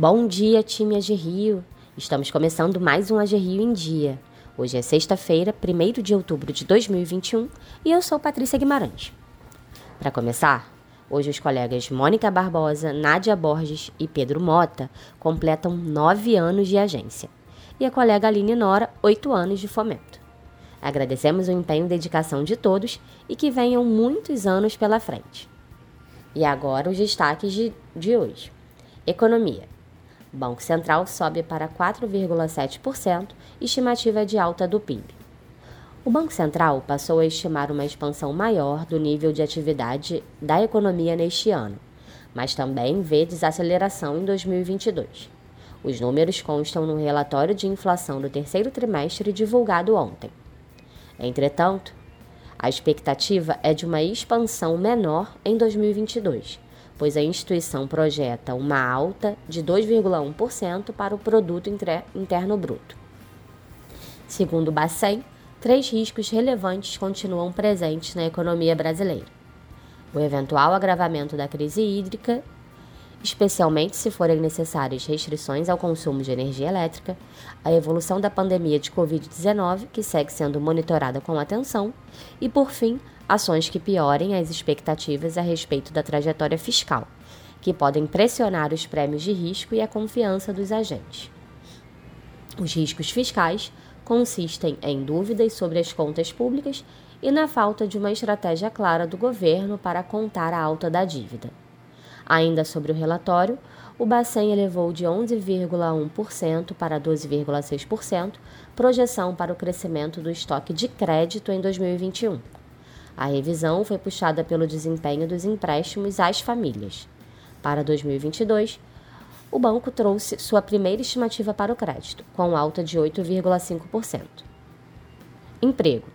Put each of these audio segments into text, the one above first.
Bom dia, time AG Rio! Estamos começando mais um AG Rio em Dia. Hoje é sexta-feira, 1 de outubro de 2021 e eu sou Patrícia Guimarães. Para começar, hoje os colegas Mônica Barbosa, Nádia Borges e Pedro Mota completam nove anos de agência e a colega Aline Nora, oito anos de fomento. Agradecemos o empenho e dedicação de todos e que venham muitos anos pela frente. E agora os destaques de, de hoje. Economia. Banco Central sobe para 4,7%, estimativa de alta do PIB. O Banco Central passou a estimar uma expansão maior do nível de atividade da economia neste ano, mas também vê desaceleração em 2022. Os números constam no relatório de inflação do terceiro trimestre divulgado ontem. Entretanto, a expectativa é de uma expansão menor em 2022 pois a instituição projeta uma alta de 2,1% para o produto interno bruto. Segundo o Bacen, três riscos relevantes continuam presentes na economia brasileira: o eventual agravamento da crise hídrica, especialmente se forem necessárias restrições ao consumo de energia elétrica, a evolução da pandemia de Covid-19, que segue sendo monitorada com atenção, e, por fim, ações que piorem as expectativas a respeito da trajetória fiscal, que podem pressionar os prêmios de risco e a confiança dos agentes. Os riscos fiscais consistem em dúvidas sobre as contas públicas e na falta de uma estratégia clara do governo para contar a alta da dívida. Ainda sobre o relatório, o Bacen elevou de 11,1% para 12,6% projeção para o crescimento do estoque de crédito em 2021 a revisão foi puxada pelo desempenho dos empréstimos às famílias. Para 2022, o banco trouxe sua primeira estimativa para o crédito, com alta de 8,5%. Emprego.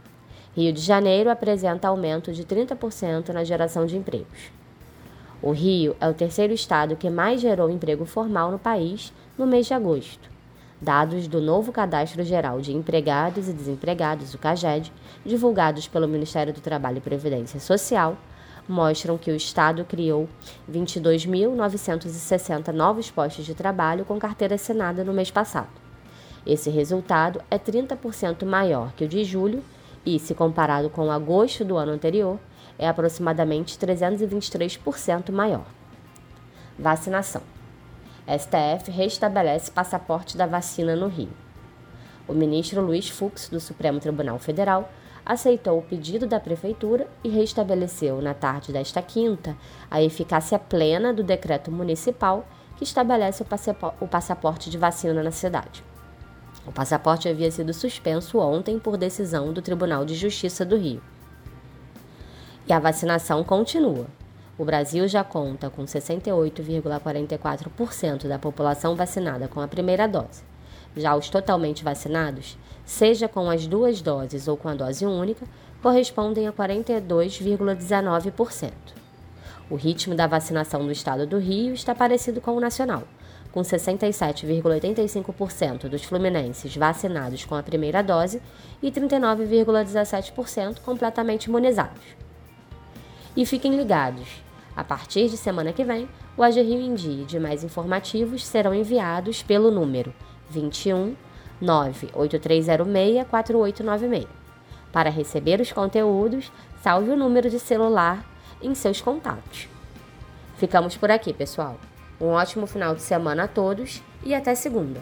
Rio de Janeiro apresenta aumento de 30% na geração de empregos. O Rio é o terceiro estado que mais gerou emprego formal no país no mês de agosto. Dados do novo Cadastro Geral de Empregados e Desempregados, o CAGED, divulgados pelo Ministério do Trabalho e Previdência Social, mostram que o Estado criou 22.960 novos postos de trabalho com carteira assinada no mês passado. Esse resultado é 30% maior que o de julho e, se comparado com agosto do ano anterior, é aproximadamente 323% maior. Vacinação. STF restabelece passaporte da vacina no Rio. O ministro Luiz Fux, do Supremo Tribunal Federal, aceitou o pedido da Prefeitura e restabeleceu, na tarde desta quinta, a eficácia plena do decreto municipal que estabelece o passaporte de vacina na cidade. O passaporte havia sido suspenso ontem por decisão do Tribunal de Justiça do Rio. E a vacinação continua. O Brasil já conta com 68,44% da população vacinada com a primeira dose. Já os totalmente vacinados, seja com as duas doses ou com a dose única, correspondem a 42,19%. O ritmo da vacinação no estado do Rio está parecido com o nacional, com 67,85% dos fluminenses vacinados com a primeira dose e 39,17% completamente imunizados. E fiquem ligados, a partir de semana que vem, o AG Rio em Dia e demais informativos serão enviados pelo número 21 98306 4896. Para receber os conteúdos, salve o número de celular em seus contatos. Ficamos por aqui, pessoal. Um ótimo final de semana a todos e até segunda.